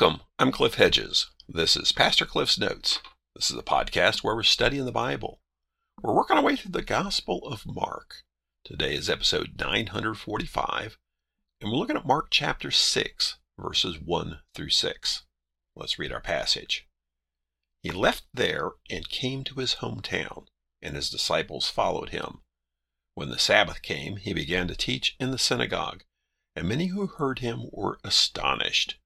Welcome. I'm Cliff Hedges. This is Pastor Cliff's Notes. This is a podcast where we're studying the Bible. We're working our way through the Gospel of Mark. Today is episode 945, and we're looking at Mark chapter 6, verses 1 through 6. Let's read our passage. He left there and came to his hometown, and his disciples followed him. When the Sabbath came, he began to teach in the synagogue, and many who heard him were astonished.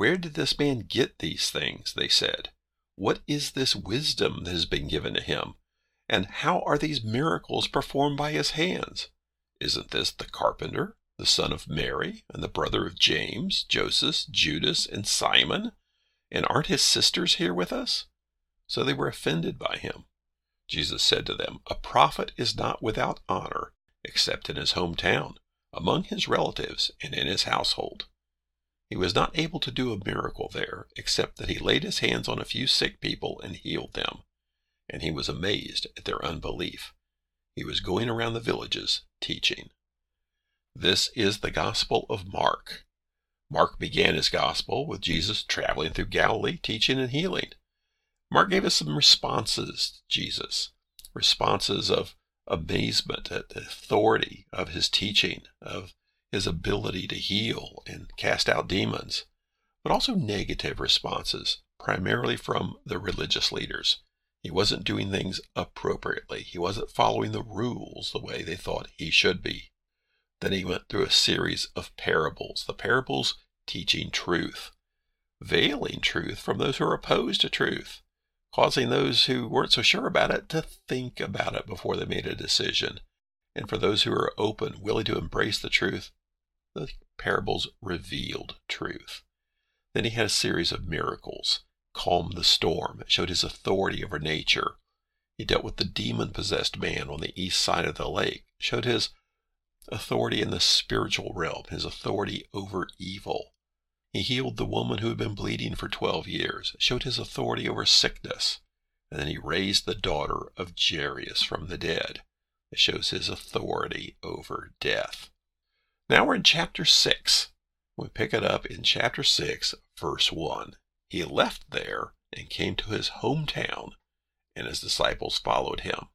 Where did this man get these things? They said. What is this wisdom that has been given to him? And how are these miracles performed by his hands? Isn't this the carpenter, the son of Mary, and the brother of James, Joseph, Judas, and Simon? And aren't his sisters here with us? So they were offended by him. Jesus said to them, A prophet is not without honor, except in his hometown, among his relatives, and in his household. He was not able to do a miracle there, except that he laid his hands on a few sick people and healed them. And he was amazed at their unbelief. He was going around the villages teaching. This is the Gospel of Mark. Mark began his Gospel with Jesus traveling through Galilee, teaching and healing. Mark gave us some responses to Jesus, responses of amazement at the authority of his teaching, of his ability to heal and cast out demons, but also negative responses, primarily from the religious leaders. He wasn't doing things appropriately. He wasn't following the rules the way they thought he should be. Then he went through a series of parables, the parables teaching truth, veiling truth from those who are opposed to truth, causing those who weren't so sure about it to think about it before they made a decision. And for those who are open, willing to embrace the truth, the parables revealed truth. Then he had a series of miracles, calmed the storm, showed his authority over nature. He dealt with the demon possessed man on the east side of the lake, showed his authority in the spiritual realm, his authority over evil. He healed the woman who had been bleeding for 12 years, showed his authority over sickness. And then he raised the daughter of Jairus from the dead. It shows his authority over death. Now we're in chapter 6. We pick it up in chapter 6, verse 1. He left there and came to his hometown, and his disciples followed him.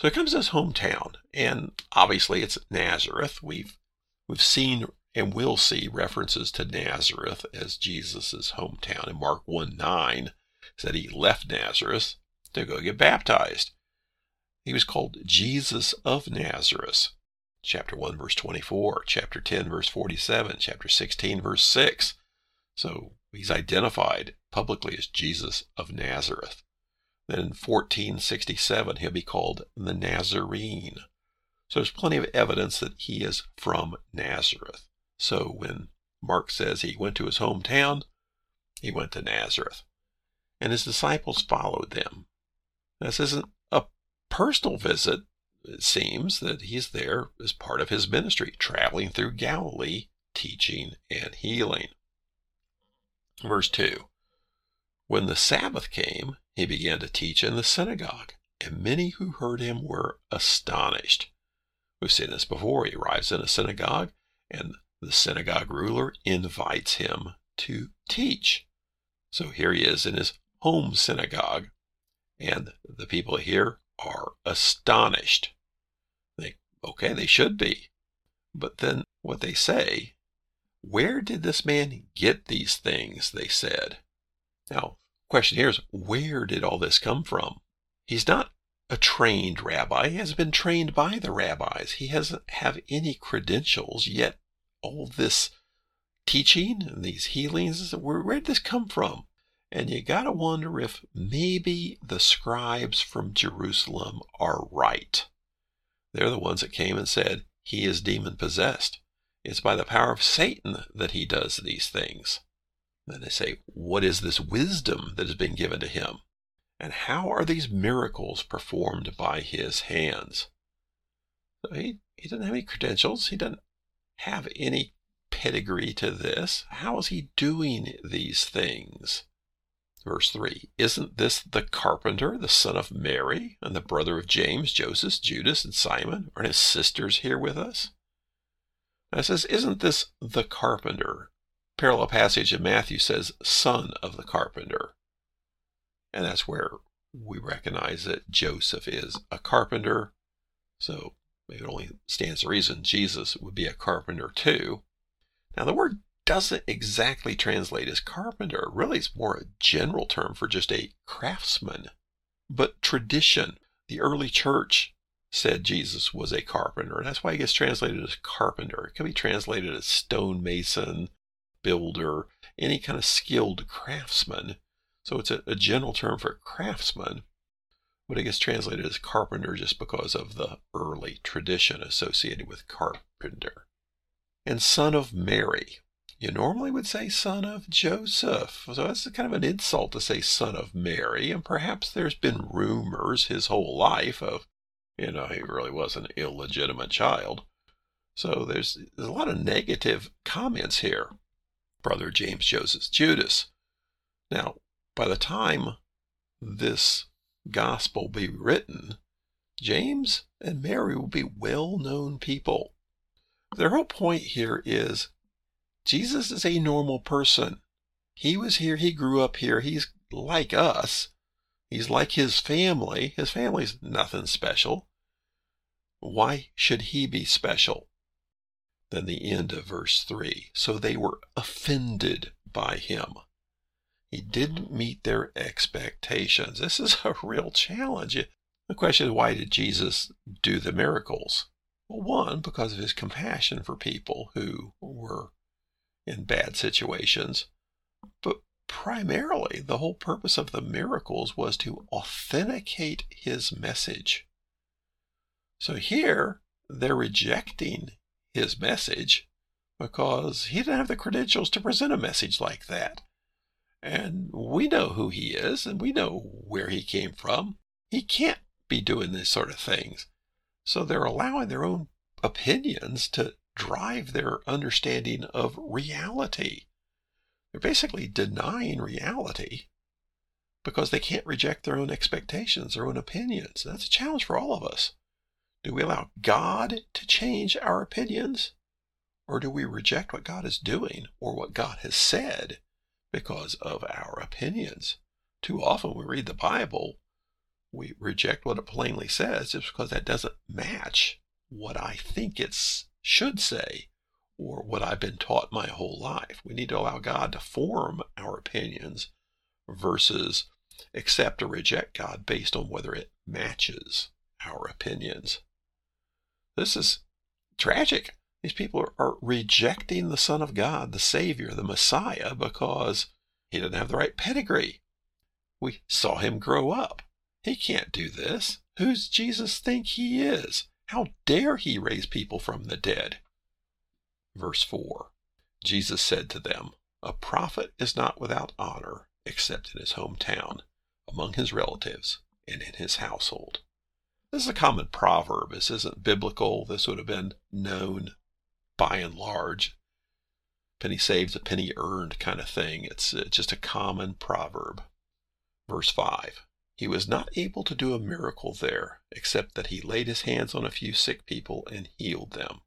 So he comes to his hometown, and obviously it's Nazareth. We've we've seen and will see references to Nazareth as Jesus' hometown. In Mark 1 9 said he left Nazareth to go get baptized. He was called Jesus of Nazareth chapter 1, verse 24, chapter 10, verse 47, chapter 16, verse 6. So he's identified publicly as Jesus of Nazareth. Then in 1467, he'll be called the Nazarene. So there's plenty of evidence that he is from Nazareth. So when Mark says he went to his hometown, he went to Nazareth. And his disciples followed them. This isn't a personal visit it seems that he's there as part of his ministry, traveling through Galilee, teaching and healing. Verse 2 When the Sabbath came, he began to teach in the synagogue, and many who heard him were astonished. We've seen this before. He arrives in a synagogue, and the synagogue ruler invites him to teach. So here he is in his home synagogue, and the people here are astonished. They, okay, they should be. But then what they say, where did this man get these things? They said. Now, question here is, where did all this come from? He's not a trained rabbi. He hasn't been trained by the rabbis. He hasn't have any credentials, yet all this teaching and these healings, where, where did this come from? And you got to wonder if maybe the scribes from Jerusalem are right. They're the ones that came and said, He is demon possessed. It's by the power of Satan that he does these things. Then they say, What is this wisdom that has been given to him? And how are these miracles performed by his hands? So he, he doesn't have any credentials. He doesn't have any pedigree to this. How is he doing these things? Verse 3 Isn't this the carpenter, the son of Mary, and the brother of James, Joseph, Judas, and Simon? Aren't his sisters here with us? And it says, Isn't this the carpenter? parallel passage in Matthew says, son of the carpenter. And that's where we recognize that Joseph is a carpenter. So it only stands to reason Jesus would be a carpenter too. Now, the word doesn't exactly translate as carpenter. Really, it's more a general term for just a craftsman. But tradition, the early church said Jesus was a carpenter. And that's why he gets translated as carpenter. It can be translated as stonemason, builder, any kind of skilled craftsman. So it's a, a general term for craftsman, but it gets translated as carpenter just because of the early tradition associated with carpenter. And son of Mary. You normally would say son of Joseph. So that's kind of an insult to say son of Mary. And perhaps there's been rumors his whole life of, you know, he really was an illegitimate child. So there's, there's a lot of negative comments here. Brother James Joseph Judas. Now, by the time this gospel be written, James and Mary will be well known people. Their whole point here is Jesus is a normal person. He was here, he grew up here, he's like us. He's like his family. His family's nothing special. Why should he be special? Then the end of verse 3. So they were offended by him. He didn't meet their expectations. This is a real challenge. The question is why did Jesus do the miracles? Well, one, because of his compassion for people who were in bad situations. But primarily, the whole purpose of the miracles was to authenticate his message. So here, they're rejecting his message because he didn't have the credentials to present a message like that. And we know who he is and we know where he came from. He can't be doing these sort of things. So they're allowing their own opinions to drive their understanding of reality. They're basically denying reality because they can't reject their own expectations, their own opinions. That's a challenge for all of us. Do we allow God to change our opinions? Or do we reject what God is doing or what God has said because of our opinions? Too often we read the Bible, we reject what it plainly says just because that doesn't match what I think it should say or what I've been taught my whole life. We need to allow God to form our opinions versus accept or reject God based on whether it matches our opinions. This is tragic. These people are, rejecting the Son of God, the Savior, the Messiah, because he didn't have the right pedigree. We saw him grow up. He can't do this. Who's Jesus think he is? How dare he raise people from the dead? Verse 4 Jesus said to them, A prophet is not without honor except in his hometown, among his relatives, and in his household. This is a common proverb. This isn't biblical. This would have been known by and large. Penny saved, a penny earned kind of thing. It's uh, just a common proverb. Verse 5 He was not able to do a miracle there, except that he laid his hands on a few sick people and healed them.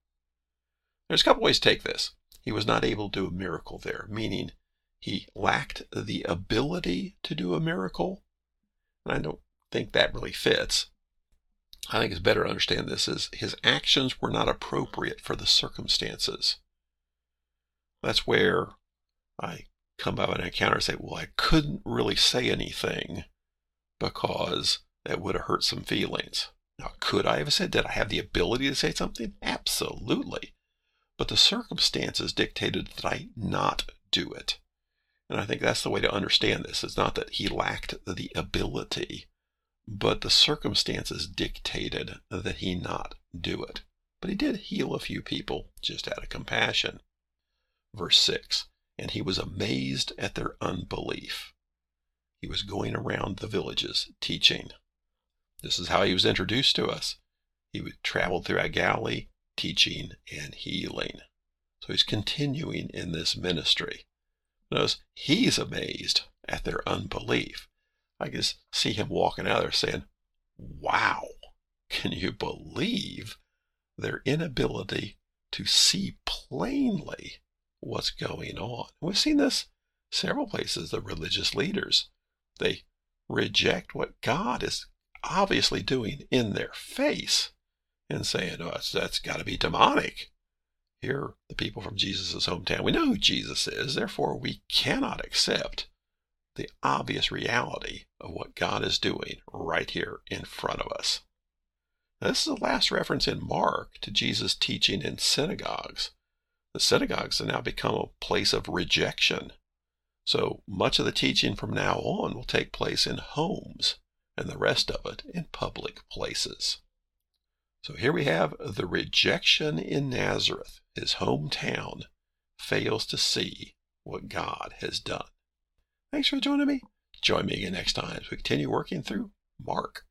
There's a couple ways to take this. He was not able to do a miracle there, meaning he lacked the ability to do a miracle. And I don't think that really fits. I think it's better to understand this as his actions were not appropriate for the circumstances. That's where I come by an encounter and say, well, I couldn't really say anything because that would have hurt some feelings. Now, could I have said, did I have the ability to say something? Absolutely. But the circumstances dictated that I not do it. And I think that's the way to understand this. It's not that he lacked the ability, but the circumstances dictated that he not do it. But he did heal a few people just out of compassion. Verse 6 And he was amazed at their unbelief. He was going around the villages teaching. This is how he was introduced to us. He traveled throughout Galilee teaching and healing. So he's continuing in this ministry. Notice he's amazed at their unbelief. I can see him walking out there saying, Wow, can you believe their inability to see plainly what's going on. We've seen this several places. The religious leaders, they reject what God is obviously doing in their face and saying, oh, that's, that's got to be demonic. Here, the people from Jesus' hometown, we know who Jesus is, therefore we cannot accept the obvious reality of what God is doing right here in front of us. Now, this is the last reference in Mark to Jesus teaching in synagogues. The synagogues have now become a place of rejection. So much of the teaching from now on will take place in homes and the rest of it in public places. So here we have the rejection in Nazareth, his hometown, fails to see what God has done. Thanks for joining me. Join me again next time as we continue working through Mark.